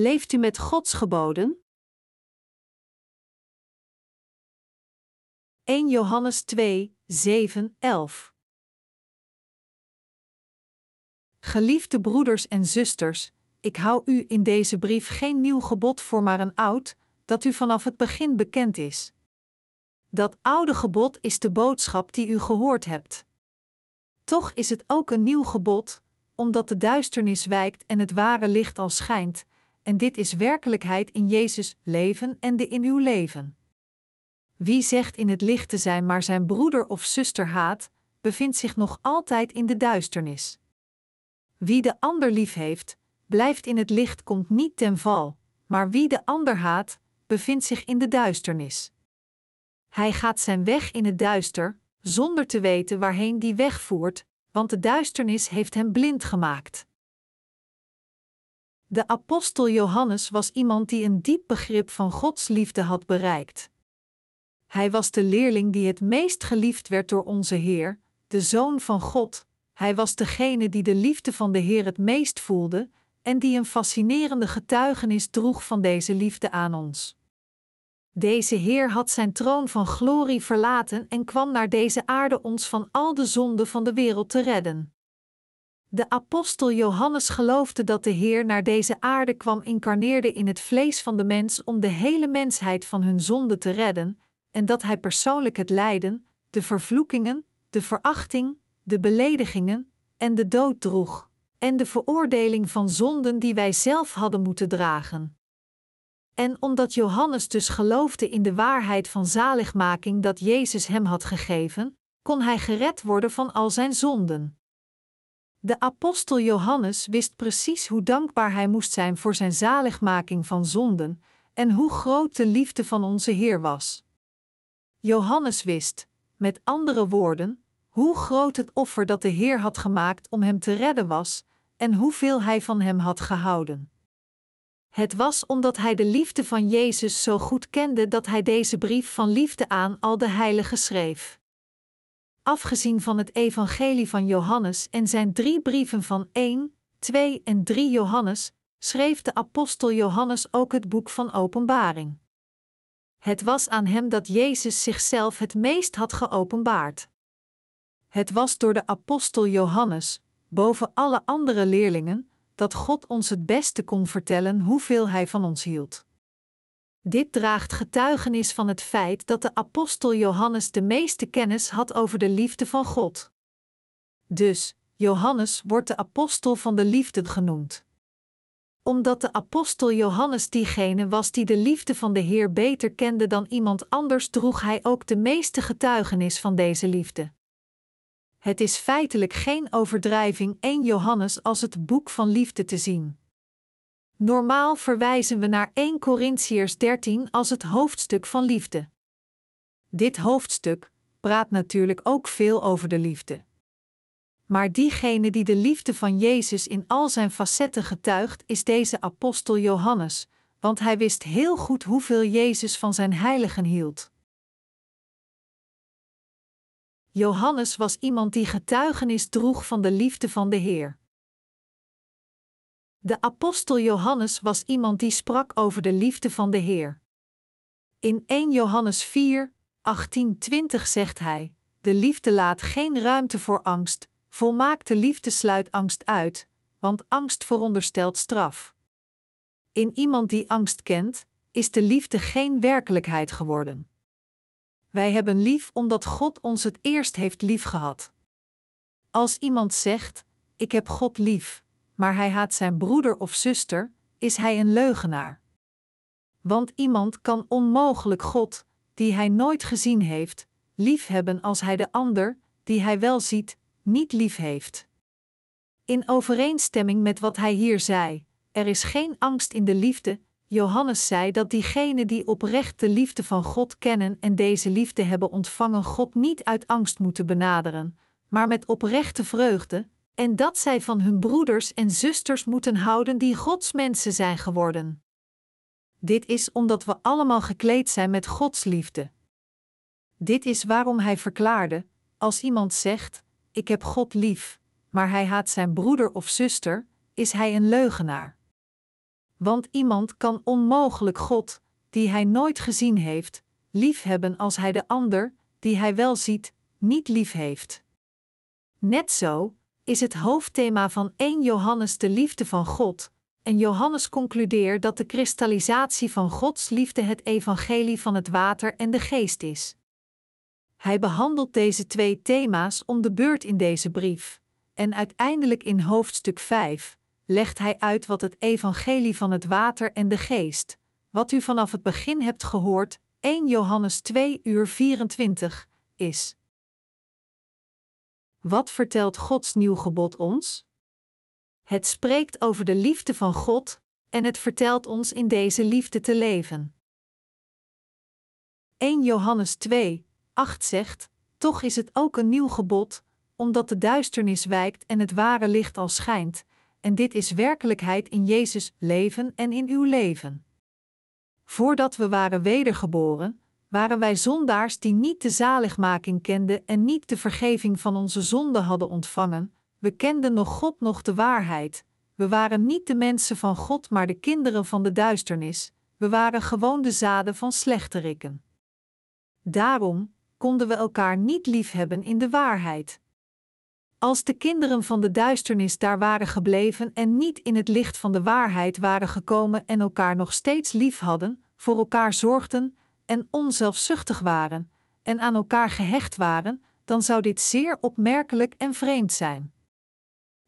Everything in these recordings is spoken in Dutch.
Leeft u met Gods geboden? 1 Johannes 2, 7, 11 Geliefde broeders en zusters, ik hou u in deze brief geen nieuw gebod voor, maar een oud, dat u vanaf het begin bekend is. Dat oude gebod is de boodschap die u gehoord hebt. Toch is het ook een nieuw gebod, omdat de duisternis wijkt en het ware licht al schijnt, en dit is werkelijkheid in Jezus' leven en de in uw leven. Wie zegt in het licht te zijn, maar zijn broeder of zuster haat, bevindt zich nog altijd in de duisternis. Wie de ander lief heeft, blijft in het licht, komt niet ten val, maar wie de ander haat, bevindt zich in de duisternis. Hij gaat zijn weg in het duister, zonder te weten waarheen die weg voert, want de duisternis heeft hem blind gemaakt. De apostel Johannes was iemand die een diep begrip van Gods liefde had bereikt. Hij was de leerling die het meest geliefd werd door onze Heer, de Zoon van God. Hij was degene die de liefde van de Heer het meest voelde en die een fascinerende getuigenis droeg van deze liefde aan ons. Deze Heer had zijn troon van glorie verlaten en kwam naar deze aarde ons van al de zonden van de wereld te redden. De apostel Johannes geloofde dat de Heer naar deze aarde kwam, incarneerde in het vlees van de mens om de hele mensheid van hun zonde te redden, en dat hij persoonlijk het lijden, de vervloekingen, de verachting, de beledigingen en de dood droeg, en de veroordeling van zonden die wij zelf hadden moeten dragen. En omdat Johannes dus geloofde in de waarheid van zaligmaking dat Jezus hem had gegeven, kon hij gered worden van al zijn zonden. De apostel Johannes wist precies hoe dankbaar hij moest zijn voor zijn zaligmaking van zonden en hoe groot de liefde van onze Heer was. Johannes wist, met andere woorden, hoe groot het offer dat de Heer had gemaakt om hem te redden was en hoeveel hij van hem had gehouden. Het was omdat hij de liefde van Jezus zo goed kende dat hij deze brief van liefde aan al de heiligen schreef. Afgezien van het evangelie van Johannes en zijn drie brieven van 1, 2 en 3 Johannes, schreef de apostel Johannes ook het boek van Openbaring. Het was aan hem dat Jezus zichzelf het meest had geopenbaard. Het was door de apostel Johannes, boven alle andere leerlingen, dat God ons het beste kon vertellen hoeveel Hij van ons hield. Dit draagt getuigenis van het feit dat de apostel Johannes de meeste kennis had over de liefde van God. Dus, Johannes wordt de apostel van de liefde genoemd. Omdat de apostel Johannes diegene was die de liefde van de Heer beter kende dan iemand anders, droeg hij ook de meeste getuigenis van deze liefde. Het is feitelijk geen overdrijving 1 Johannes als het boek van liefde te zien. Normaal verwijzen we naar 1 Corinthiërs 13 als het hoofdstuk van liefde. Dit hoofdstuk praat natuurlijk ook veel over de liefde. Maar diegene die de liefde van Jezus in al zijn facetten getuigt, is deze apostel Johannes, want hij wist heel goed hoeveel Jezus van zijn heiligen hield. Johannes was iemand die getuigenis droeg van de liefde van de Heer. De apostel Johannes was iemand die sprak over de liefde van de Heer. In 1 Johannes 4, 18-20 zegt hij: De liefde laat geen ruimte voor angst, volmaakte liefde sluit angst uit, want angst veronderstelt straf. In iemand die angst kent, is de liefde geen werkelijkheid geworden. Wij hebben lief omdat God ons het eerst heeft liefgehad. Als iemand zegt: Ik heb God lief, maar hij haat zijn broeder of zuster, is hij een leugenaar. Want iemand kan onmogelijk God, die hij nooit gezien heeft, liefhebben als hij de ander, die hij wel ziet, niet lief heeft. In overeenstemming met wat hij hier zei: er is geen angst in de liefde, Johannes zei dat diegenen die oprecht de liefde van God kennen en deze liefde hebben ontvangen, God niet uit angst moeten benaderen, maar met oprechte vreugde, en dat zij van hun broeders en zusters moeten houden die Gods mensen zijn geworden. Dit is omdat we allemaal gekleed zijn met Gods liefde. Dit is waarom hij verklaarde: als iemand zegt: Ik heb God lief, maar hij haat zijn broeder of zuster, is hij een leugenaar. Want iemand kan onmogelijk God, die hij nooit gezien heeft, liefhebben als hij de ander, die hij wel ziet, niet lief heeft. Net zo is het hoofdthema van 1 Johannes de liefde van God, en Johannes concludeert dat de kristallisatie van Gods liefde het evangelie van het water en de geest is. Hij behandelt deze twee thema's om de beurt in deze brief, en uiteindelijk in hoofdstuk 5 legt hij uit wat het evangelie van het water en de geest, wat u vanaf het begin hebt gehoord, 1 Johannes 2 uur 24, is. Wat vertelt Gods nieuw gebod ons? Het spreekt over de liefde van God en het vertelt ons in deze liefde te leven. 1 Johannes 2, 8 zegt: Toch is het ook een nieuw gebod, omdat de duisternis wijkt en het ware licht al schijnt, en dit is werkelijkheid in Jezus' leven en in uw leven. Voordat we waren wedergeboren, waren wij zondaars die niet de zaligmaking kenden en niet de vergeving van onze zonden hadden ontvangen, we kenden nog God nog de waarheid. We waren niet de mensen van God, maar de kinderen van de duisternis. We waren gewoon de zaden van slechterikken. Daarom konden we elkaar niet liefhebben in de waarheid. Als de kinderen van de duisternis daar waren gebleven en niet in het licht van de waarheid waren gekomen en elkaar nog steeds lief hadden, voor elkaar zorgden en onzelfzuchtig waren en aan elkaar gehecht waren, dan zou dit zeer opmerkelijk en vreemd zijn.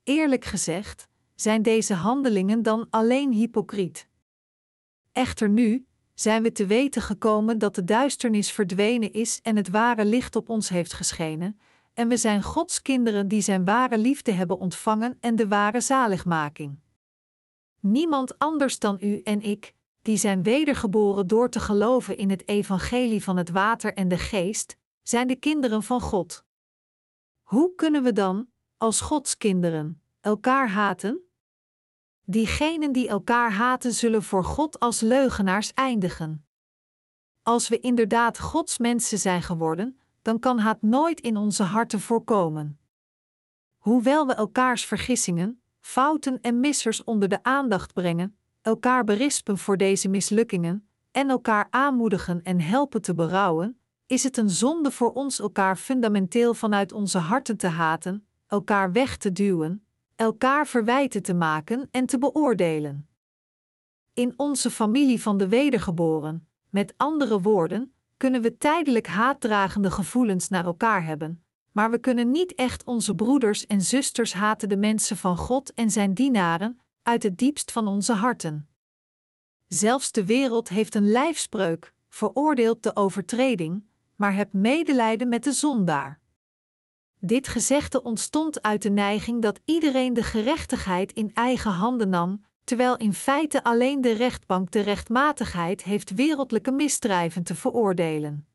Eerlijk gezegd, zijn deze handelingen dan alleen hypocriet. Echter nu zijn we te weten gekomen dat de duisternis verdwenen is en het ware licht op ons heeft geschenen, en we zijn Gods kinderen die Zijn ware liefde hebben ontvangen en de ware zaligmaking. Niemand anders dan u en ik, die zijn wedergeboren door te geloven in het evangelie van het water en de geest, zijn de kinderen van God. Hoe kunnen we dan, als Gods kinderen, elkaar haten? Diegenen die elkaar haten zullen voor God als leugenaars eindigen. Als we inderdaad Gods mensen zijn geworden, dan kan haat nooit in onze harten voorkomen. Hoewel we elkaars vergissingen, fouten en missers onder de aandacht brengen, elkaar berispen voor deze mislukkingen en elkaar aanmoedigen en helpen te berouwen, is het een zonde voor ons elkaar fundamenteel vanuit onze harten te haten, elkaar weg te duwen, elkaar verwijten te maken en te beoordelen. In onze familie van de wedergeboren, met andere woorden, kunnen we tijdelijk haatdragende gevoelens naar elkaar hebben, maar we kunnen niet echt onze broeders en zusters haten de mensen van God en zijn dienaren uit het diepst van onze harten. Zelfs de wereld heeft een lijfspreuk, veroordeelt de overtreding, maar heb medelijden met de zondaar. Dit gezegde ontstond uit de neiging dat iedereen de gerechtigheid in eigen handen nam, terwijl in feite alleen de rechtbank de rechtmatigheid heeft wereldlijke misdrijven te veroordelen.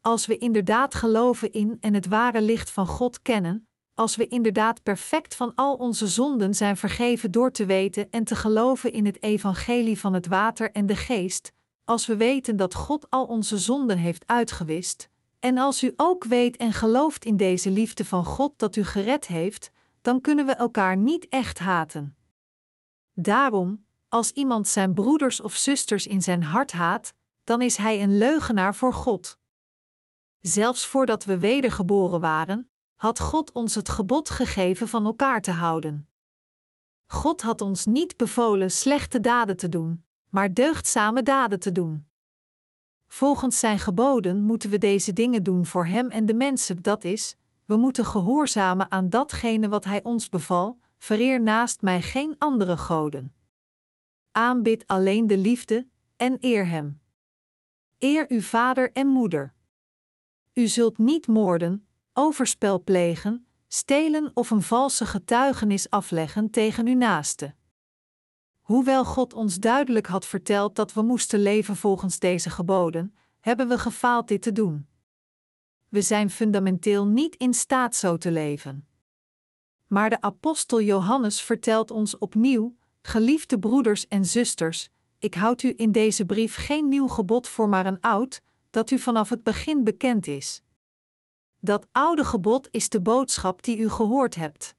Als we inderdaad geloven in en het ware licht van God kennen, als we inderdaad perfect van al onze zonden zijn vergeven door te weten en te geloven in het evangelie van het water en de geest, als we weten dat God al onze zonden heeft uitgewist, en als u ook weet en gelooft in deze liefde van God dat u gered heeft, dan kunnen we elkaar niet echt haten. Daarom, als iemand zijn broeders of zusters in zijn hart haat, dan is hij een leugenaar voor God. Zelfs voordat we wedergeboren waren, had God ons het gebod gegeven van elkaar te houden. God had ons niet bevolen slechte daden te doen, maar deugdzame daden te doen. Volgens zijn geboden moeten we deze dingen doen voor Hem en de mensen, dat is, we moeten gehoorzamen aan datgene wat Hij ons beval, vereer naast mij geen andere goden. Aanbid alleen de liefde en eer Hem. Eer uw vader en moeder. U zult niet moorden, overspel plegen, stelen of een valse getuigenis afleggen tegen uw naaste. Hoewel God ons duidelijk had verteld dat we moesten leven volgens deze geboden, hebben we gefaald dit te doen. We zijn fundamenteel niet in staat zo te leven. Maar de apostel Johannes vertelt ons opnieuw: Geliefde broeders en zusters, ik houd u in deze brief geen nieuw gebod voor, maar een oud, dat u vanaf het begin bekend is. Dat oude gebod is de boodschap die u gehoord hebt.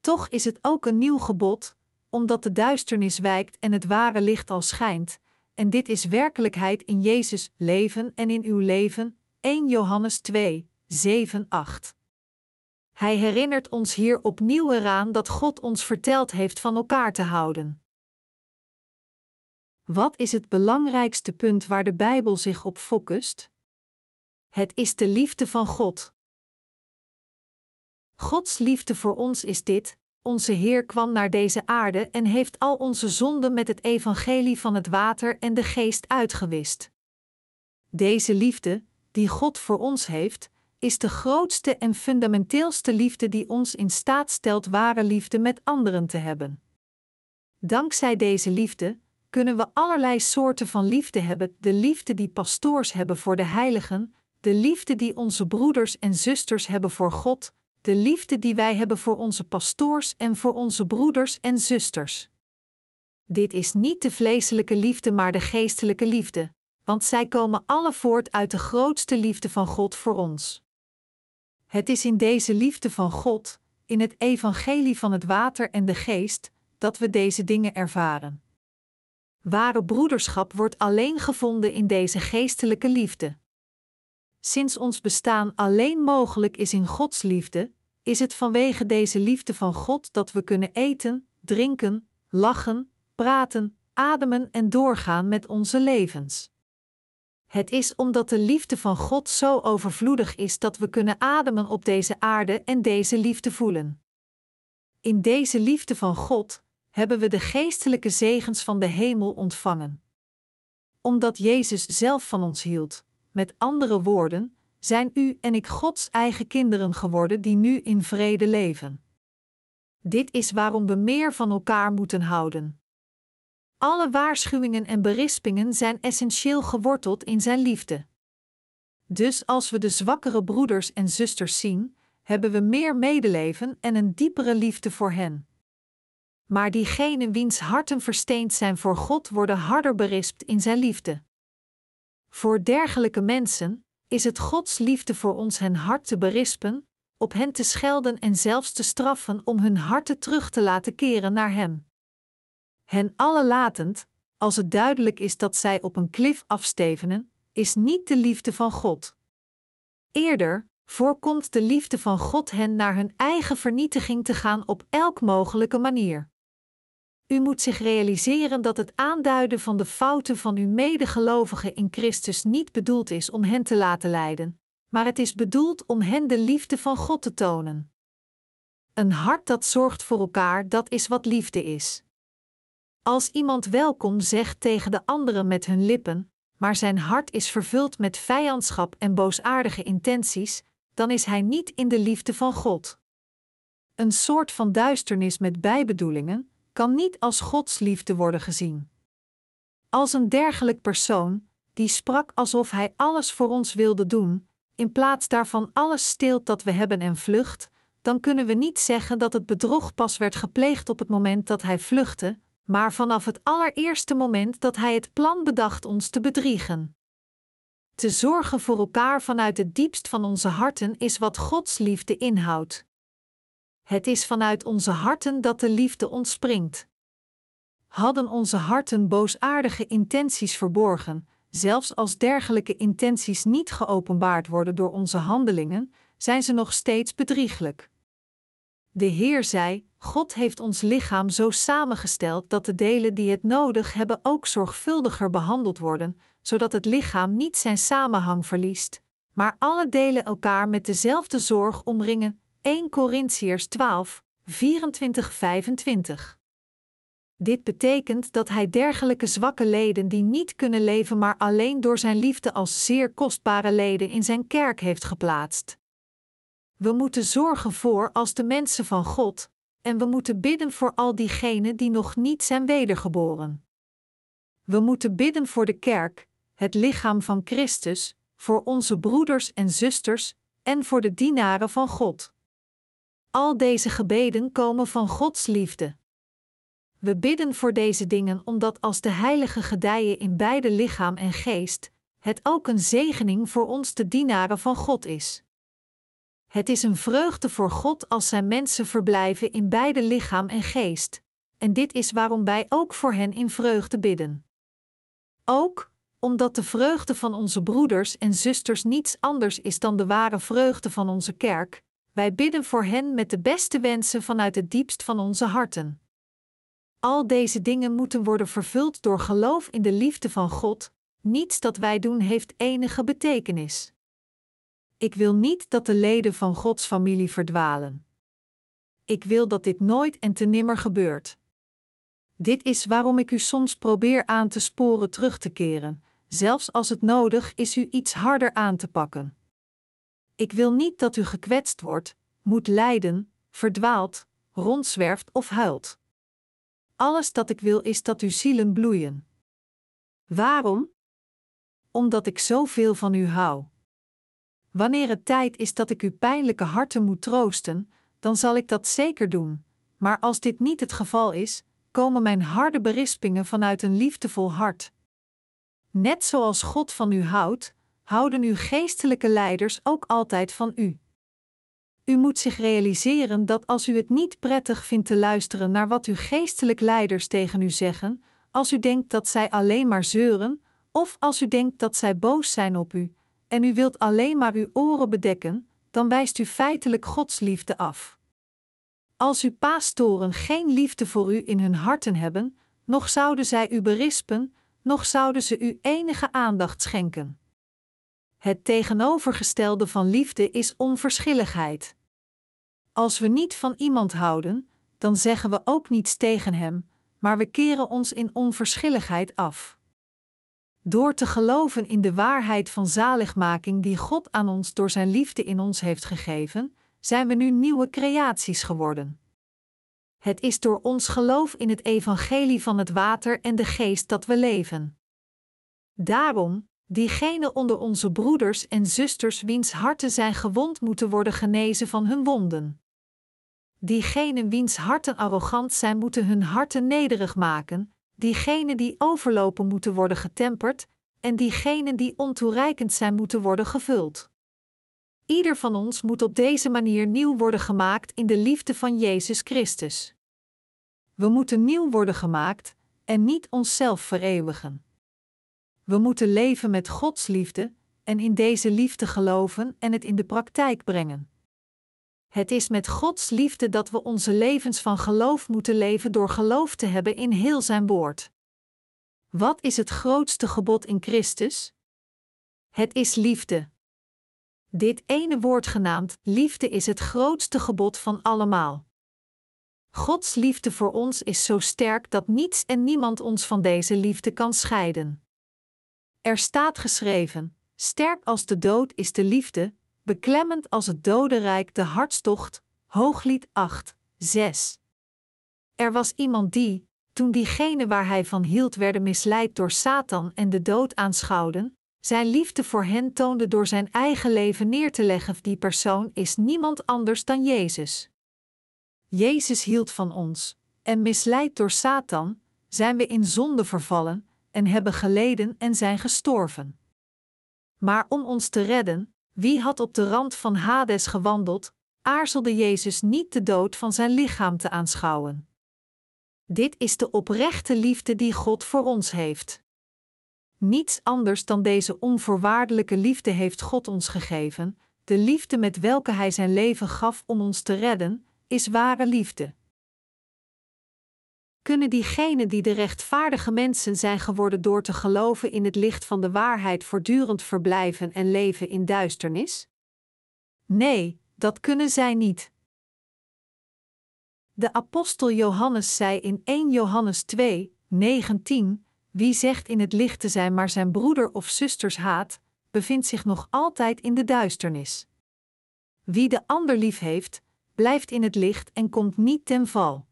Toch is het ook een nieuw gebod, omdat de duisternis wijkt en het ware licht al schijnt, en dit is werkelijkheid in Jezus' leven en in uw leven. 1 Johannes 2, 7, 8. Hij herinnert ons hier opnieuw eraan dat God ons verteld heeft van elkaar te houden. Wat is het belangrijkste punt waar de Bijbel zich op focust? Het is de liefde van God. Gods liefde voor ons is dit: onze Heer kwam naar deze aarde en heeft al onze zonden met het evangelie van het water en de geest uitgewist. Deze liefde, die God voor ons heeft, is de grootste en fundamenteelste liefde die ons in staat stelt ware liefde met anderen te hebben. Dankzij deze liefde kunnen we allerlei soorten van liefde hebben: de liefde die pastoors hebben voor de heiligen, de liefde die onze broeders en zusters hebben voor God, de liefde die wij hebben voor onze pastoors en voor onze broeders en zusters. Dit is niet de vleeselijke liefde, maar de geestelijke liefde, want zij komen alle voort uit de grootste liefde van God voor ons. Het is in deze liefde van God, in het evangelie van het water en de geest, dat we deze dingen ervaren. Ware broederschap wordt alleen gevonden in deze geestelijke liefde. Sinds ons bestaan alleen mogelijk is in Gods liefde, is het vanwege deze liefde van God dat we kunnen eten, drinken, lachen, praten, ademen en doorgaan met onze levens. Het is omdat de liefde van God zo overvloedig is dat we kunnen ademen op deze aarde en deze liefde voelen. In deze liefde van God hebben we de geestelijke zegens van de hemel ontvangen. Omdat Jezus zelf van ons hield, met andere woorden, zijn u en ik Gods eigen kinderen geworden die nu in vrede leven. Dit is waarom we meer van elkaar moeten houden. Alle waarschuwingen en berispingen zijn essentieel geworteld in zijn liefde. Dus als we de zwakkere broeders en zusters zien, hebben we meer medeleven en een diepere liefde voor hen. Maar diegenen wiens harten versteend zijn voor God worden harder berispt in zijn liefde. Voor dergelijke mensen is het Gods liefde voor ons hen hart te berispen, op hen te schelden en zelfs te straffen om hun harten terug te laten keren naar Hem. Hen alle latend, als het duidelijk is dat zij op een klif afstevenen, is niet de liefde van God. Eerder voorkomt de liefde van God hen naar hun eigen vernietiging te gaan op elk mogelijke manier. U moet zich realiseren dat het aanduiden van de fouten van uw medegelovigen in Christus niet bedoeld is om hen te laten lijden, maar het is bedoeld om hen de liefde van God te tonen. Een hart dat zorgt voor elkaar, dat is wat liefde is. Als iemand welkom zegt tegen de anderen met hun lippen, maar zijn hart is vervuld met vijandschap en boosaardige intenties, dan is hij niet in de liefde van God. Een soort van duisternis met bijbedoelingen, kan niet als Gods liefde worden gezien. Als een dergelijk persoon, die sprak alsof hij alles voor ons wilde doen, in plaats daarvan alles steelt dat we hebben en vlucht, dan kunnen we niet zeggen dat het bedrog pas werd gepleegd op het moment dat hij vluchtte, maar vanaf het allereerste moment dat hij het plan bedacht ons te bedriegen. Te zorgen voor elkaar vanuit het diepst van onze harten is wat Gods liefde inhoudt. Het is vanuit onze harten dat de liefde ontspringt. Hadden onze harten boosaardige intenties verborgen, zelfs als dergelijke intenties niet geopenbaard worden door onze handelingen, zijn ze nog steeds bedrieglijk. De Heer zei: God heeft ons lichaam zo samengesteld dat de delen die het nodig hebben ook zorgvuldiger behandeld worden, zodat het lichaam niet zijn samenhang verliest, maar alle delen elkaar met dezelfde zorg omringen, 1 Corinthiërs 12, 24, 25. Dit betekent dat hij dergelijke zwakke leden die niet kunnen leven, maar alleen door zijn liefde als zeer kostbare leden in zijn kerk heeft geplaatst. We moeten zorgen voor als de mensen van God, en we moeten bidden voor al diegenen die nog niet zijn wedergeboren. We moeten bidden voor de kerk, het lichaam van Christus, voor onze broeders en zusters en voor de dienaren van God. Al deze gebeden komen van Gods liefde. We bidden voor deze dingen omdat als de heilige gedijen in beide lichaam en geest, het ook een zegening voor ons de dienaren van God is. Het is een vreugde voor God als zijn mensen verblijven in beide lichaam en geest, en dit is waarom wij ook voor hen in vreugde bidden. Ook omdat de vreugde van onze broeders en zusters niets anders is dan de ware vreugde van onze kerk, wij bidden voor hen met de beste wensen vanuit het diepst van onze harten. Al deze dingen moeten worden vervuld door geloof in de liefde van God, niets dat wij doen heeft enige betekenis. Ik wil niet dat de leden van Gods familie verdwalen. Ik wil dat dit nooit en te nimmer gebeurt. Dit is waarom ik u soms probeer aan te sporen terug te keren, zelfs als het nodig is u iets harder aan te pakken. Ik wil niet dat u gekwetst wordt, moet lijden, verdwaalt, rondzwerft of huilt. Alles dat ik wil is dat uw zielen bloeien. Waarom? Omdat ik zoveel van u hou. Wanneer het tijd is dat ik uw pijnlijke harten moet troosten, dan zal ik dat zeker doen. Maar als dit niet het geval is, komen mijn harde berispingen vanuit een liefdevol hart. Net zoals God van u houdt, houden uw geestelijke leiders ook altijd van u. U moet zich realiseren dat als u het niet prettig vindt te luisteren naar wat uw geestelijk leiders tegen u zeggen, als u denkt dat zij alleen maar zeuren, of als u denkt dat zij boos zijn op u, en u wilt alleen maar uw oren bedekken, dan wijst u feitelijk Gods liefde af. Als uw pastoren geen liefde voor u in hun harten hebben, nog zouden zij u berispen, nog zouden ze u enige aandacht schenken. Het tegenovergestelde van liefde is onverschilligheid. Als we niet van iemand houden, dan zeggen we ook niets tegen hem, maar we keren ons in onverschilligheid af. Door te geloven in de waarheid van zaligmaking die God aan ons door Zijn liefde in ons heeft gegeven, zijn we nu nieuwe creaties geworden. Het is door ons geloof in het evangelie van het water en de geest dat we leven. Daarom, diegenen onder onze broeders en zusters wiens harten zijn gewond moeten worden genezen van hun wonden. Diegenen wiens harten arrogant zijn moeten hun harten nederig maken, diegenen die overlopen moeten worden getemperd, en diegenen die ontoereikend zijn moeten worden gevuld. Ieder van ons moet op deze manier nieuw worden gemaakt in de liefde van Jezus Christus. We moeten nieuw worden gemaakt en niet onszelf vereeuwigen. We moeten leven met Gods liefde en in deze liefde geloven en het in de praktijk brengen. Het is met Gods liefde dat we onze levens van geloof moeten leven door geloof te hebben in heel Zijn woord. Wat is het grootste gebod in Christus? Het is liefde. Dit ene woord genaamd liefde is het grootste gebod van allemaal. Gods liefde voor ons is zo sterk dat niets en niemand ons van deze liefde kan scheiden. Er staat geschreven: Sterk als de dood is de liefde, beklemmend als het dodenrijk de hartstocht. Hooglied 8, 6. Er was iemand die, toen diegenen waar hij van hield werden misleid door Satan en de dood aanschouwden, zijn liefde voor hen toonde door zijn eigen leven neer te leggen. Die persoon is niemand anders dan Jezus. Jezus hield van ons, en misleid door Satan, zijn we in zonde vervallen en hebben geleden en zijn gestorven. Maar om ons te redden, wie had op de rand van Hades gewandeld, aarzelde Jezus niet de dood van zijn lichaam te aanschouwen. Dit is de oprechte liefde die God voor ons heeft. Niets anders dan deze onvoorwaardelijke liefde heeft God ons gegeven, de liefde met welke Hij zijn leven gaf om ons te redden, is ware liefde. Kunnen diegenen die de rechtvaardige mensen zijn geworden door te geloven in het licht van de waarheid voortdurend verblijven en leven in duisternis? Nee, dat kunnen zij niet. De apostel Johannes zei in 1 Johannes 2, 19: Wie zegt in het licht te zijn, maar zijn broeder of zusters haat, bevindt zich nog altijd in de duisternis. Wie de ander lief heeft, blijft in het licht en komt niet ten val.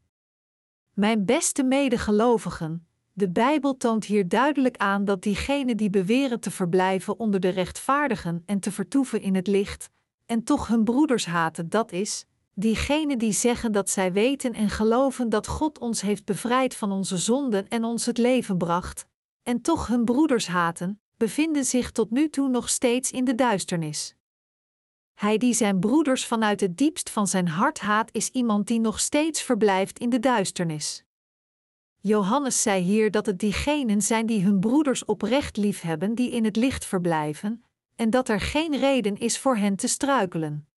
Mijn beste medegelovigen, de Bijbel toont hier duidelijk aan dat diegenen die beweren te verblijven onder de rechtvaardigen en te vertoeven in het licht, en toch hun broeders haten, dat is, diegenen die zeggen dat zij weten en geloven dat God ons heeft bevrijd van onze zonden en ons het leven bracht, en toch hun broeders haten, bevinden zich tot nu toe nog steeds in de duisternis. Hij die zijn broeders vanuit het diepst van zijn hart haat, is iemand die nog steeds verblijft in de duisternis. Johannes zei hier dat het diegenen zijn die hun broeders oprecht liefhebben die in het licht verblijven, en dat er geen reden is voor hen te struikelen.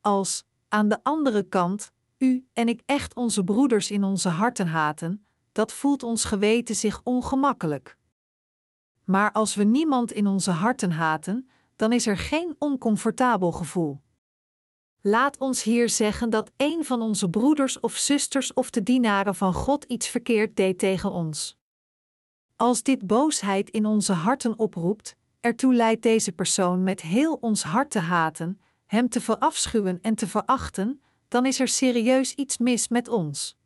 Als, aan de andere kant, u en ik echt onze broeders in onze harten haten, dat voelt ons geweten zich ongemakkelijk. Maar als we niemand in onze harten haten, dan is er geen oncomfortabel gevoel. Laat ons hier zeggen dat een van onze broeders of zusters of de dienaren van God iets verkeerd deed tegen ons. Als dit boosheid in onze harten oproept, ertoe leidt deze persoon met heel ons hart te haten, hem te verafschuwen en te verachten, dan is er serieus iets mis met ons.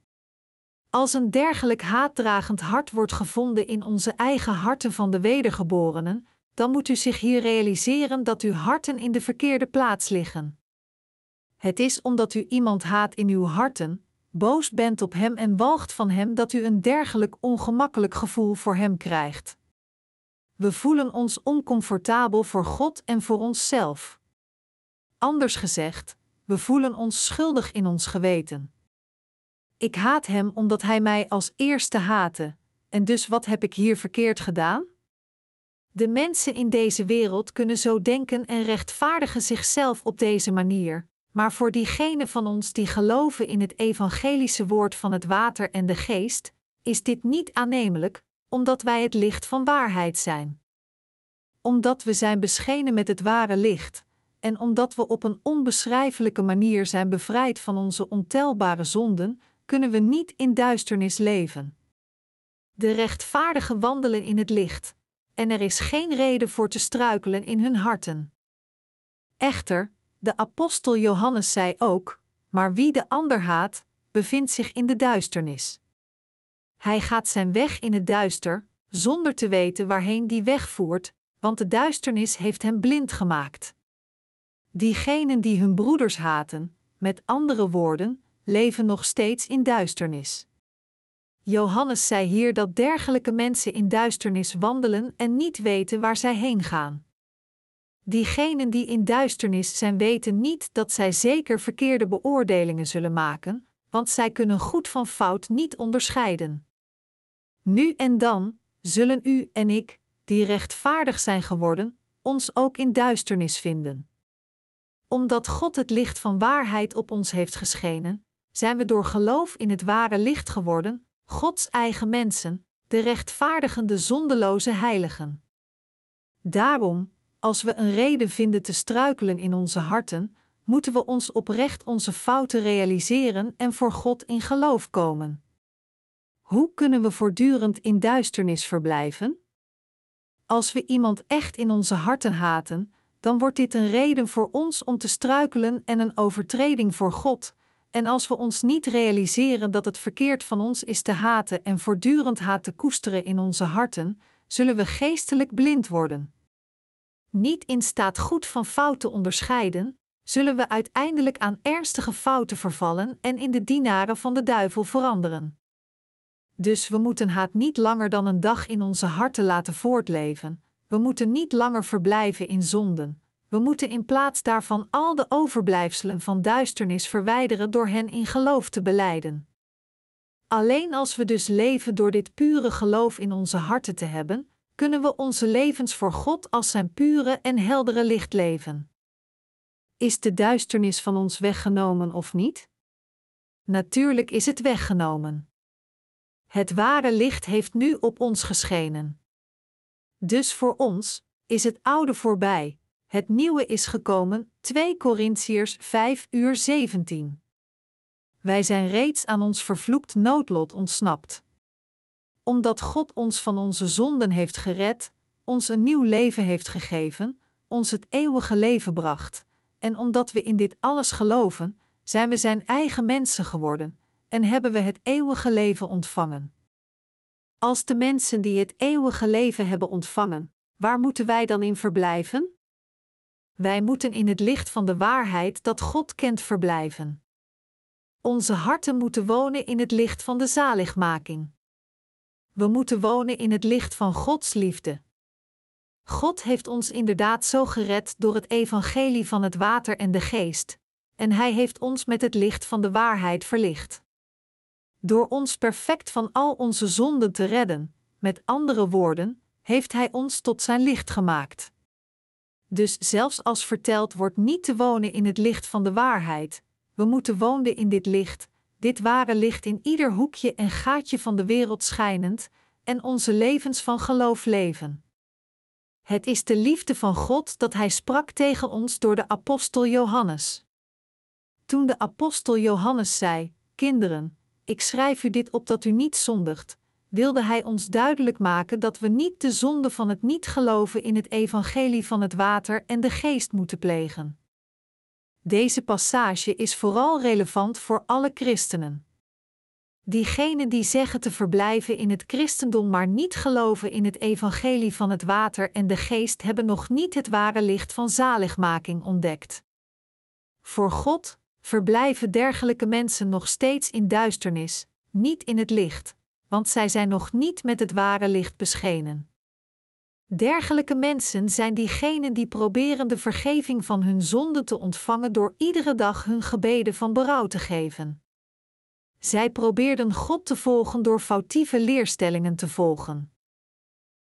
Als een dergelijk haatdragend hart wordt gevonden in onze eigen harten van de wedergeborenen, dan moet u zich hier realiseren dat uw harten in de verkeerde plaats liggen. Het is omdat u iemand haat in uw harten, boos bent op hem en walgt van hem dat u een dergelijk ongemakkelijk gevoel voor hem krijgt. We voelen ons oncomfortabel voor God en voor onszelf. Anders gezegd, we voelen ons schuldig in ons geweten. Ik haat hem omdat hij mij als eerste haatte, en dus wat heb ik hier verkeerd gedaan? De mensen in deze wereld kunnen zo denken en rechtvaardigen zichzelf op deze manier, maar voor diegenen van ons die geloven in het evangelische woord van het water en de geest, is dit niet aannemelijk, omdat wij het licht van waarheid zijn. Omdat we zijn beschenen met het ware licht, en omdat we op een onbeschrijfelijke manier zijn bevrijd van onze ontelbare zonden, kunnen we niet in duisternis leven. De rechtvaardigen wandelen in het licht, en er is geen reden voor te struikelen in hun harten. Echter, de apostel Johannes zei ook: Maar wie de ander haat, bevindt zich in de duisternis. Hij gaat zijn weg in het duister, zonder te weten waarheen die weg voert, want de duisternis heeft hem blind gemaakt. Diegenen die hun broeders haten, met andere woorden, leven nog steeds in duisternis. Johannes zei hier dat dergelijke mensen in duisternis wandelen en niet weten waar zij heen gaan. Diegenen die in duisternis zijn weten niet dat zij zeker verkeerde beoordelingen zullen maken, want zij kunnen goed van fout niet onderscheiden. Nu en dan zullen u en ik, die rechtvaardig zijn geworden, ons ook in duisternis vinden. Omdat God het licht van waarheid op ons heeft geschenen, zijn we door geloof in het ware licht geworden, Gods eigen mensen, de rechtvaardigende zondeloze heiligen. Daarom, als we een reden vinden te struikelen in onze harten, moeten we ons oprecht onze fouten realiseren en voor God in geloof komen. Hoe kunnen we voortdurend in duisternis verblijven? Als we iemand echt in onze harten haten, dan wordt dit een reden voor ons om te struikelen en een overtreding voor God, en als we ons niet realiseren dat het verkeerd van ons is te haten en voortdurend haat te koesteren in onze harten, zullen we geestelijk blind worden. Niet in staat goed van fouten onderscheiden, zullen we uiteindelijk aan ernstige fouten vervallen en in de dienaren van de duivel veranderen. Dus we moeten haat niet langer dan een dag in onze harten laten voortleven, we moeten niet langer verblijven in zonden, we moeten in plaats daarvan al de overblijfselen van duisternis verwijderen door hen in geloof te beleiden. Alleen als we dus leven door dit pure geloof in onze harten te hebben, kunnen we onze levens voor God als zijn pure en heldere licht leven. Is de duisternis van ons weggenomen of niet? Natuurlijk is het weggenomen. Het ware licht heeft nu op ons geschenen. Dus voor ons is het oude voorbij, het nieuwe is gekomen, 2 Korintiërs 5 uur 17. Wij zijn reeds aan ons vervloekt noodlot ontsnapt. Omdat God ons van onze zonden heeft gered, ons een nieuw leven heeft gegeven, ons het eeuwige leven bracht, en omdat we in dit alles geloven, zijn we zijn eigen mensen geworden en hebben we het eeuwige leven ontvangen. Als de mensen die het eeuwige leven hebben ontvangen, waar moeten wij dan in verblijven? Wij moeten in het licht van de waarheid dat God kent verblijven. Onze harten moeten wonen in het licht van de zaligmaking. We moeten wonen in het licht van Gods liefde. God heeft ons inderdaad zo gered door het evangelie van het water en de geest, en Hij heeft ons met het licht van de waarheid verlicht. Door ons perfect van al onze zonden te redden, met andere woorden, heeft Hij ons tot Zijn licht gemaakt. Dus zelfs als verteld wordt niet te wonen in het licht van de waarheid, we moeten wonen in dit licht, dit ware licht in ieder hoekje en gaatje van de wereld schijnend, en onze levens van geloof leven. Het is de liefde van God dat Hij sprak tegen ons door de apostel Johannes. Toen de apostel Johannes zei: Kinderen, ik schrijf u dit op dat u niet zondigt, wilde hij ons duidelijk maken dat we niet de zonde van het niet geloven in het evangelie van het water en de geest moeten plegen. Deze passage is vooral relevant voor alle christenen. Diegenen die zeggen te verblijven in het christendom maar niet geloven in het evangelie van het water en de geest hebben nog niet het ware licht van zaligmaking ontdekt. Voor God verblijven dergelijke mensen nog steeds in duisternis, niet in het licht, want zij zijn nog niet met het ware licht beschenen. Dergelijke mensen zijn diegenen die proberen de vergeving van hun zonden te ontvangen door iedere dag hun gebeden van berouw te geven. Zij probeerden God te volgen door foutieve leerstellingen te volgen.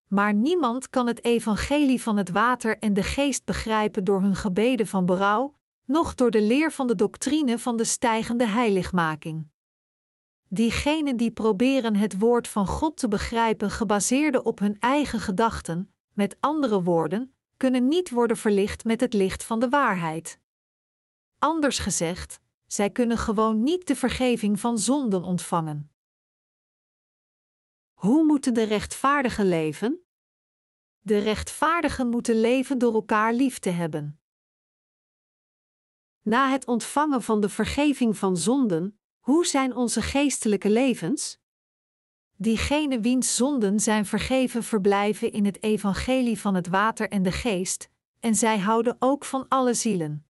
Maar niemand kan het evangelie van het water en de geest begrijpen door hun gebeden van berouw, noch door de leer van de doctrine van de stijgende heiligmaking. Diegenen die proberen het woord van God te begrijpen gebaseerd op hun eigen gedachten, met andere woorden, kunnen niet worden verlicht met het licht van de waarheid. Anders gezegd, zij kunnen gewoon niet de vergeving van zonden ontvangen. Hoe moeten de rechtvaardigen leven? De rechtvaardigen moeten leven door elkaar lief te hebben. Na het ontvangen van de vergeving van zonden, hoe zijn onze geestelijke levens? Diegenen wiens zonden zijn vergeven verblijven in het evangelie van het water en de geest, en zij houden ook van alle zielen.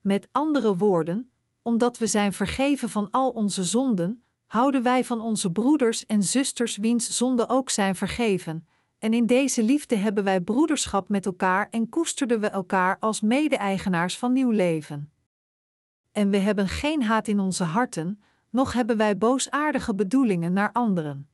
Met andere woorden, omdat we zijn vergeven van al onze zonden, houden wij van onze broeders en zusters wiens zonden ook zijn vergeven, en in deze liefde hebben wij broederschap met elkaar en koesterden we elkaar als mede-eigenaars van nieuw leven. En we hebben geen haat in onze harten, noch hebben wij boosaardige bedoelingen naar anderen.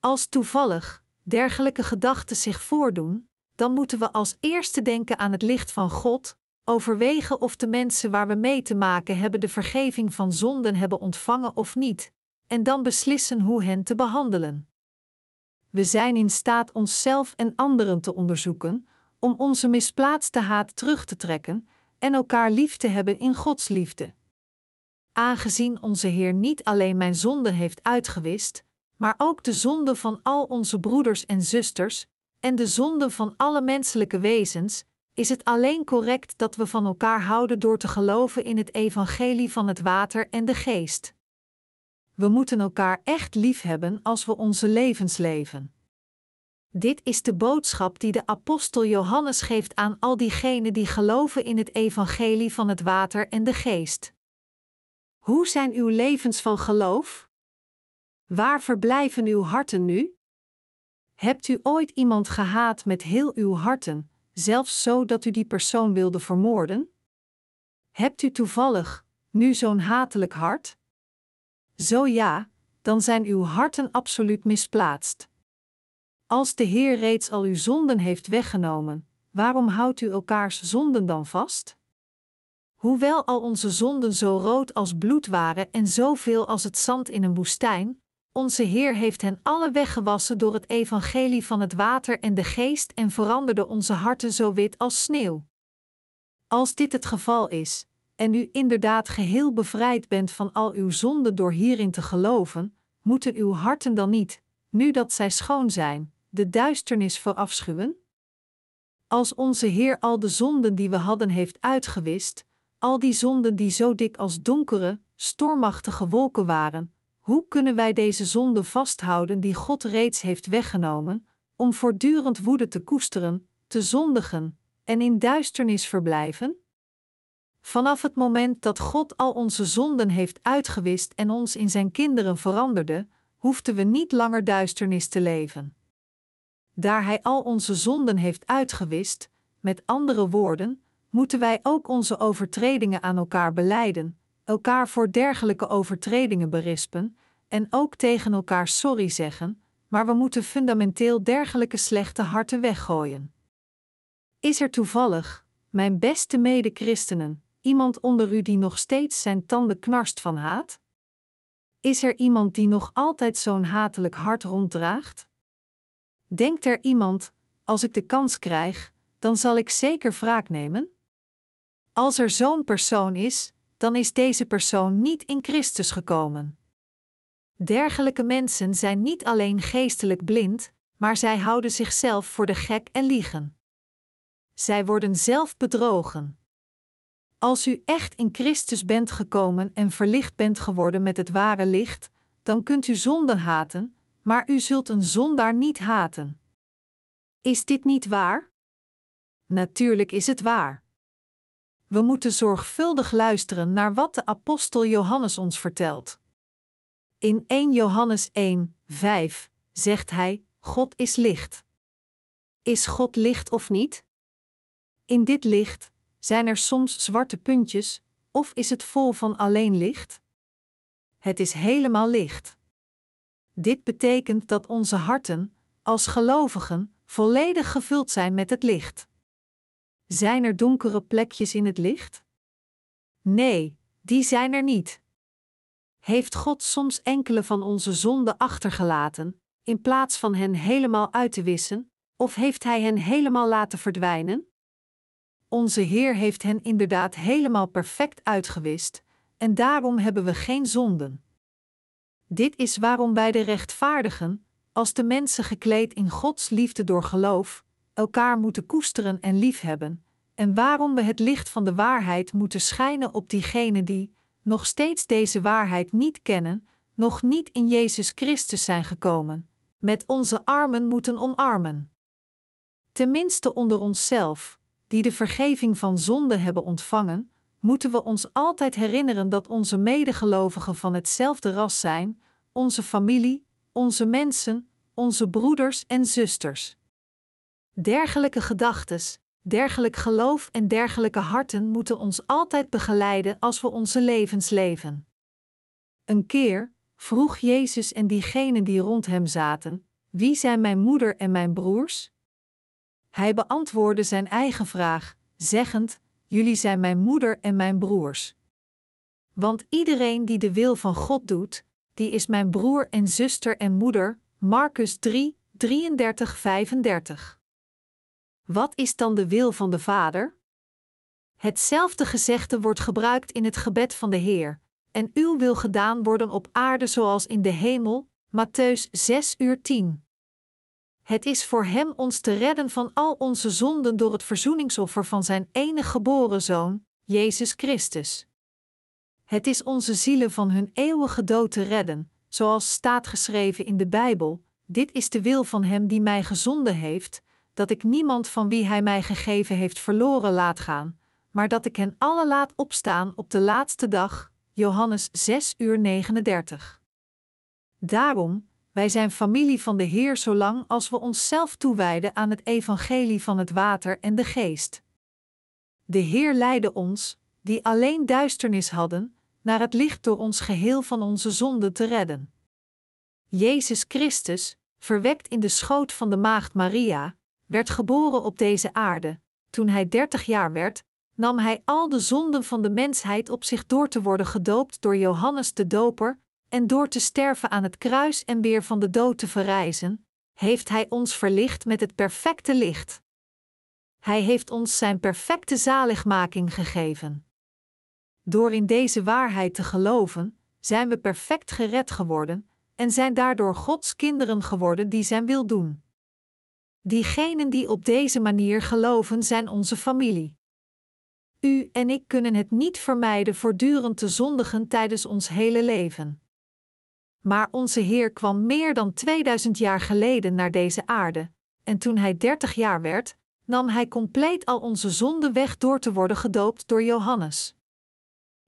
Als toevallig dergelijke gedachten zich voordoen, dan moeten we als eerste denken aan het licht van God, overwegen of de mensen waar we mee te maken hebben de vergeving van zonden hebben ontvangen of niet, en dan beslissen hoe hen te behandelen. We zijn in staat onszelf en anderen te onderzoeken, om onze misplaatste haat terug te trekken en elkaar lief te hebben in Gods liefde. Aangezien onze Heer niet alleen mijn zonden heeft uitgewist, maar ook de zonden van al onze broeders en zusters en de zonden van alle menselijke wezens, is het alleen correct dat we van elkaar houden door te geloven in het evangelie van het water en de geest. We moeten elkaar echt lief hebben als we onze levens leven. Dit is de boodschap die de apostel Johannes geeft aan al diegenen die geloven in het evangelie van het water en de geest. Hoe zijn uw levens van geloof? Waar verblijven uw harten nu? Hebt u ooit iemand gehaat met heel uw harten, zelfs zo dat u die persoon wilde vermoorden? Hebt u toevallig nu zo'n hatelijk hart? Zo ja, dan zijn uw harten absoluut misplaatst. Als de Heer reeds al uw zonden heeft weggenomen, waarom houdt u elkaars zonden dan vast? Hoewel al onze zonden zo rood als bloed waren en zoveel als het zand in een woestijn, onze Heer heeft hen alle weggewassen door het evangelie van het water en de geest en veranderde onze harten zo wit als sneeuw. Als dit het geval is, en u inderdaad geheel bevrijd bent van al uw zonden door hierin te geloven, moeten uw harten dan niet, nu dat zij schoon zijn, de duisternis verafschuwen? Als onze Heer al de zonden die we hadden heeft uitgewist, al die zonden die zo dik als donkere, stormachtige wolken waren, hoe kunnen wij deze zonden vasthouden die God reeds heeft weggenomen, om voortdurend woede te koesteren, te zondigen en in duisternis verblijven? Vanaf het moment dat God al onze zonden heeft uitgewist en ons in zijn kinderen veranderde, hoefden we niet langer duisternis te leven. Daar Hij al onze zonden heeft uitgewist, met andere woorden, moeten wij ook onze overtredingen aan elkaar beleiden, elkaar voor dergelijke overtredingen berispen en ook tegen elkaar sorry zeggen, maar we moeten fundamenteel dergelijke slechte harten weggooien. Is er toevallig, mijn beste mede-christenen, iemand onder u die nog steeds zijn tanden knarst van haat? Is er iemand die nog altijd zo'n hatelijk hart ronddraagt? Denkt er iemand, als ik de kans krijg, dan zal ik zeker wraak nemen? Als er zo'n persoon is, dan is deze persoon niet in Christus gekomen. Dergelijke mensen zijn niet alleen geestelijk blind, maar zij houden zichzelf voor de gek en liegen. Zij worden zelf bedrogen. Als u echt in Christus bent gekomen en verlicht bent geworden met het ware licht, dan kunt u zonden haten, maar u zult een zondaar niet haten. Is dit niet waar? Natuurlijk is het waar. We moeten zorgvuldig luisteren naar wat de apostel Johannes ons vertelt. In 1 Johannes 1, 5 zegt hij: God is licht. Is God licht of niet? In dit licht zijn er soms zwarte puntjes, of is het vol van alleen licht? Het is helemaal licht. Dit betekent dat onze harten, als gelovigen, volledig gevuld zijn met het licht. Zijn er donkere plekjes in het licht? Nee, die zijn er niet. Heeft God soms enkele van onze zonden achtergelaten, in plaats van hen helemaal uit te wissen, of heeft Hij hen helemaal laten verdwijnen? Onze Heer heeft hen inderdaad helemaal perfect uitgewist, en daarom hebben we geen zonden. Dit is waarom wij de rechtvaardigen, als de mensen gekleed in Gods liefde door geloof, elkaar moeten koesteren en liefhebben, en waarom we het licht van de waarheid moeten schijnen op diegenen die, nog steeds deze waarheid niet kennen, nog niet in Jezus Christus zijn gekomen, met onze armen moeten omarmen. Tenminste onder onszelf, die de vergeving van zonde hebben ontvangen, moeten we ons altijd herinneren dat onze medegelovigen van hetzelfde ras zijn, onze familie, onze mensen, onze broeders en zusters. Dergelijke gedachtes, dergelijk geloof en dergelijke harten moeten ons altijd begeleiden als we onze levens leven. Een keer vroeg Jezus en diegenen die rond hem zaten: Wie zijn mijn moeder en mijn broers? Hij beantwoordde zijn eigen vraag, zeggend: Jullie zijn mijn moeder en mijn broers. Want iedereen die de wil van God doet, die is mijn broer en zuster en moeder. Marcus 3, 33, 35. Wat is dan de wil van de Vader? Hetzelfde gezegde wordt gebruikt in het gebed van de Heer. En uw wil gedaan worden op aarde zoals in de hemel. Matthäus 6 uur 10. Het is voor Hem ons te redden van al onze zonden door het verzoeningsoffer van Zijn enige geboren Zoon, Jezus Christus. Het is onze zielen van hun eeuwige dood te redden, zoals staat geschreven in de Bijbel: Dit is de wil van Hem die mij gezonden heeft, dat ik niemand van wie Hij mij gegeven heeft verloren laat gaan, maar dat ik hen alle laat opstaan op de laatste dag. Johannes 6 uur 39. Daarom, wij zijn familie van de Heer zolang als we onszelf toewijden aan het evangelie van het water en de geest. De Heer leidde ons, die alleen duisternis hadden, naar het licht door ons geheel van onze zonden te redden. Jezus Christus, verwekt in de schoot van de maagd Maria, werd geboren op deze aarde. Toen hij dertig jaar werd, nam hij al de zonden van de mensheid op zich door te worden gedoopt door Johannes de Doper, en door te sterven aan het kruis en weer van de dood te verrijzen, heeft Hij ons verlicht met het perfecte licht. Hij heeft ons Zijn perfecte zaligmaking gegeven. Door in deze waarheid te geloven, zijn we perfect gered geworden en zijn daardoor Gods kinderen geworden die Zijn wil doen. Diegenen die op deze manier geloven zijn onze familie. U en ik kunnen het niet vermijden voortdurend te zondigen tijdens ons hele leven. Maar onze Heer kwam meer dan 2000 jaar geleden naar deze aarde, en toen hij 30 jaar werd, nam hij compleet al onze zonden weg door te worden gedoopt door Johannes.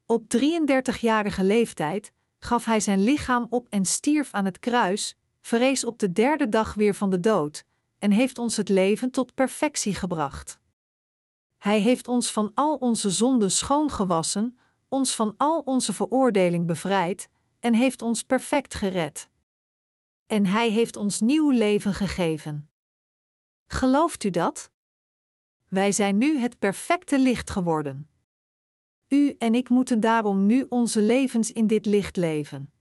Op 33-jarige leeftijd gaf hij zijn lichaam op en stierf aan het kruis, verrees op de derde dag weer van de dood, en heeft ons het leven tot perfectie gebracht. Hij heeft ons van al onze zonden schoongewassen, ons van al onze veroordeling bevrijd en heeft ons perfect gered. En Hij heeft ons nieuw leven gegeven. Gelooft u dat? Wij zijn nu het perfecte licht geworden. U en ik moeten daarom nu onze levens in dit licht leven.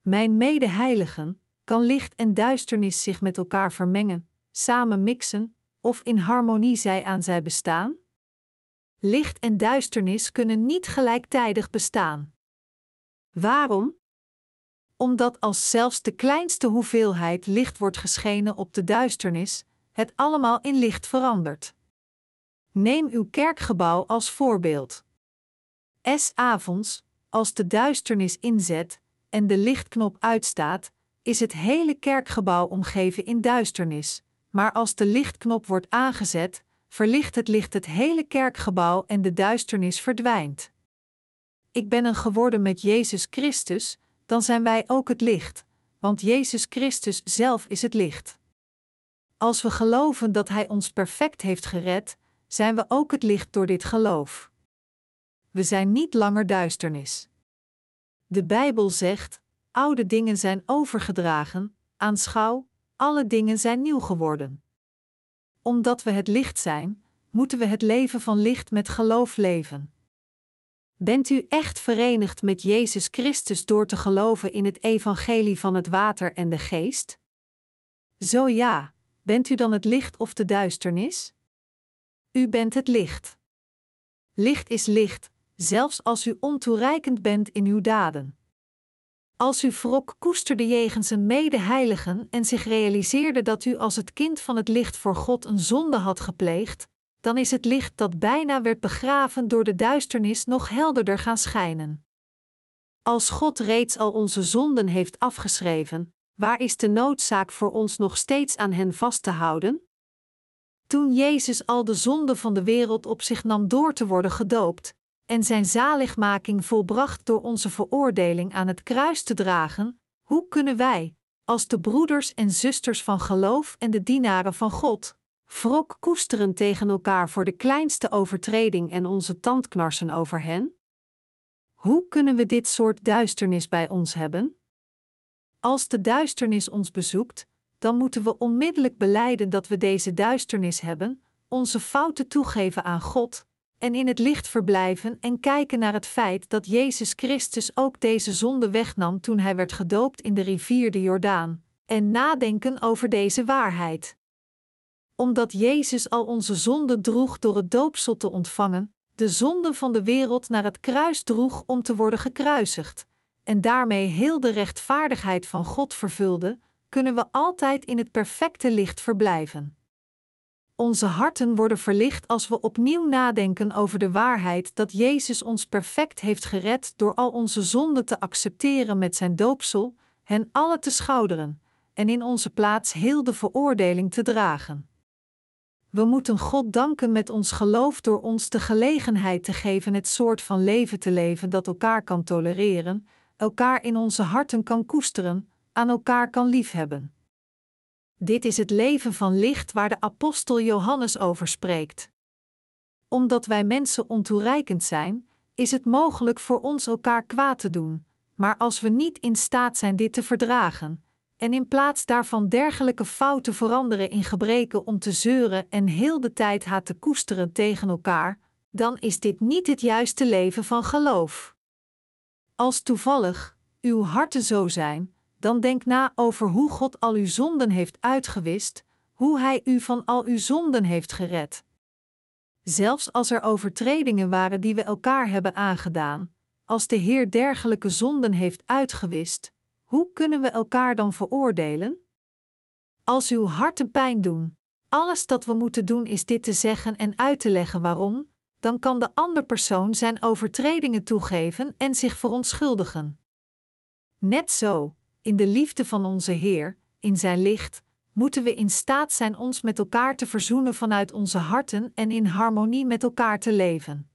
Mijn medeheiligen, kan licht en duisternis zich met elkaar vermengen, samen mixen, of in harmonie zij aan zij bestaan? Licht en duisternis kunnen niet gelijktijdig bestaan. Waarom? Omdat als zelfs de kleinste hoeveelheid licht wordt geschenen op de duisternis, het allemaal in licht verandert. Neem uw kerkgebouw als voorbeeld. S avonds, als de duisternis inzet en de lichtknop uitstaat, is het hele kerkgebouw omgeven in duisternis, maar als de lichtknop wordt aangezet, verlicht het licht het hele kerkgebouw en de duisternis verdwijnt. Ik ben een geworden met Jezus Christus, dan zijn wij ook het licht, want Jezus Christus zelf is het licht. Als we geloven dat Hij ons perfect heeft gered, zijn we ook het licht door dit geloof. We zijn niet langer duisternis. De Bijbel zegt: oude dingen zijn overgedragen, aanschouw, alle dingen zijn nieuw geworden. Omdat we het licht zijn, moeten we het leven van licht met geloof leven. Bent u echt verenigd met Jezus Christus door te geloven in het evangelie van het water en de geest? Zo ja, bent u dan het licht of de duisternis? U bent het licht. Licht is licht, zelfs als u ontoereikend bent in uw daden. Als u wrok koesterde jegens een medeheiligen en zich realiseerde dat u als het kind van het licht voor God een zonde had gepleegd, dan is het licht dat bijna werd begraven door de duisternis nog helderder gaan schijnen. Als God reeds al onze zonden heeft afgeschreven, waar is de noodzaak voor ons nog steeds aan hen vast te houden? Toen Jezus al de zonde van de wereld op zich nam door te worden gedoopt, en zijn zaligmaking volbracht door onze veroordeling aan het kruis te dragen, hoe kunnen wij, als de broeders en zusters van geloof en de dienaren van God, wrok koesteren tegen elkaar voor de kleinste overtreding en onze tandknarsen over hen? Hoe kunnen we dit soort duisternis bij ons hebben? Als de duisternis ons bezoekt, dan moeten we onmiddellijk beleiden dat we deze duisternis hebben, onze fouten toegeven aan God, en in het licht verblijven en kijken naar het feit dat Jezus Christus ook deze zonde wegnam toen hij werd gedoopt in de rivier de Jordaan, en nadenken over deze waarheid. Omdat Jezus al onze zonden droeg door het doopsel te ontvangen, de zonden van de wereld naar het kruis droeg om te worden gekruisigd, en daarmee heel de rechtvaardigheid van God vervulde, kunnen we altijd in het perfecte licht verblijven. Onze harten worden verlicht als we opnieuw nadenken over de waarheid dat Jezus ons perfect heeft gered door al onze zonden te accepteren met zijn doopsel, hen alle te schouderen, en in onze plaats heel de veroordeling te dragen. We moeten God danken met ons geloof door ons de gelegenheid te geven het soort van leven te leven dat elkaar kan tolereren, elkaar in onze harten kan koesteren, aan elkaar kan liefhebben. Dit is het leven van licht waar de apostel Johannes over spreekt. Omdat wij mensen ontoereikend zijn, is het mogelijk voor ons elkaar kwaad te doen, maar als we niet in staat zijn dit te verdragen, en in plaats daarvan dergelijke fouten veranderen in gebreken om te zeuren en heel de tijd haat te koesteren tegen elkaar, dan is dit niet het juiste leven van geloof. Als toevallig uw harten zo zijn, dan denk na over hoe God al uw zonden heeft uitgewist, hoe Hij u van al uw zonden heeft gered. Zelfs als er overtredingen waren die we elkaar hebben aangedaan, als de Heer dergelijke zonden heeft uitgewist, hoe kunnen we elkaar dan veroordelen? Als uw harten pijn doen, alles dat we moeten doen is dit te zeggen en uit te leggen waarom, dan kan de andere persoon zijn overtredingen toegeven en zich verontschuldigen. Net zo, in de liefde van onze Heer, in Zijn licht, moeten we in staat zijn ons met elkaar te verzoenen vanuit onze harten en in harmonie met elkaar te leven.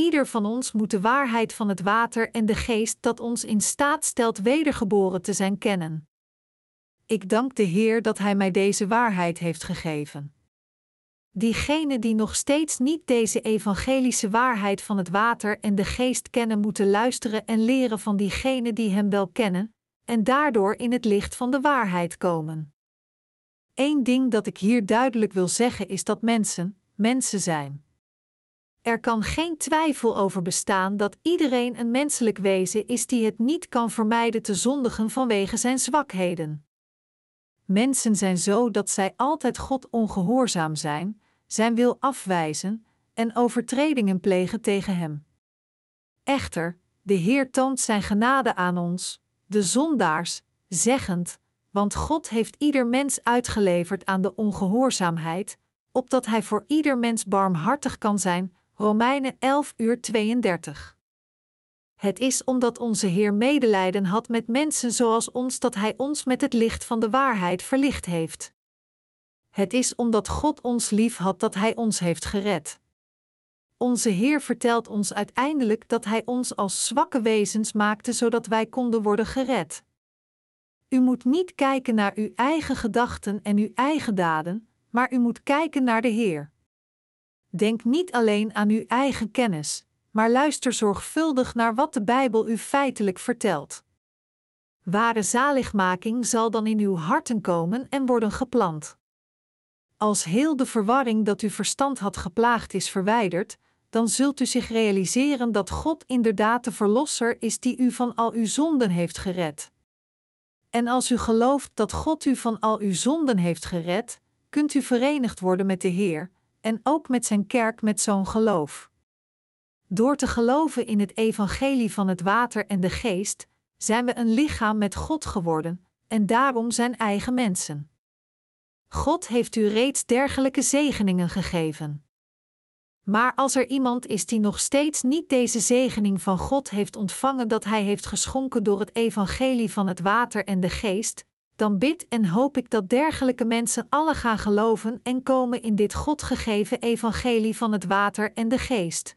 Ieder van ons moet de waarheid van het water en de geest dat ons in staat stelt wedergeboren te zijn kennen. Ik dank de Heer dat Hij mij deze waarheid heeft gegeven. Diegenen die nog steeds niet deze evangelische waarheid van het water en de geest kennen, moeten luisteren en leren van diegenen die hem wel kennen, en daardoor in het licht van de waarheid komen. Eén ding dat ik hier duidelijk wil zeggen is dat mensen, mensen zijn. Er kan geen twijfel over bestaan dat iedereen een menselijk wezen is die het niet kan vermijden te zondigen vanwege zijn zwakheden. Mensen zijn zo dat zij altijd God ongehoorzaam zijn, zijn wil afwijzen en overtredingen plegen tegen Hem. Echter, de Heer toont Zijn genade aan ons, de zondaars, zeggend: Want God heeft ieder mens uitgeleverd aan de ongehoorzaamheid, opdat Hij voor ieder mens barmhartig kan zijn. Romeinen 11 uur 32. Het is omdat onze Heer medelijden had met mensen zoals ons dat Hij ons met het licht van de waarheid verlicht heeft. Het is omdat God ons lief had dat Hij ons heeft gered. Onze Heer vertelt ons uiteindelijk dat Hij ons als zwakke wezens maakte zodat wij konden worden gered. U moet niet kijken naar uw eigen gedachten en uw eigen daden, maar u moet kijken naar de Heer. Denk niet alleen aan uw eigen kennis, maar luister zorgvuldig naar wat de Bijbel u feitelijk vertelt. Ware zaligmaking zal dan in uw harten komen en worden geplant. Als heel de verwarring dat uw verstand had geplaagd is verwijderd, dan zult u zich realiseren dat God inderdaad de Verlosser is die u van al uw zonden heeft gered. En als u gelooft dat God u van al uw zonden heeft gered, kunt u verenigd worden met de Heer, en ook met zijn kerk met zo'n geloof. Door te geloven in het evangelie van het water en de geest, zijn we een lichaam met God geworden, en daarom zijn eigen mensen. God heeft u reeds dergelijke zegeningen gegeven. Maar als er iemand is die nog steeds niet deze zegening van God heeft ontvangen dat Hij heeft geschonken door het evangelie van het water en de geest, dan bid en hoop ik dat dergelijke mensen alle gaan geloven en komen in dit God gegeven evangelie van het water en de geest.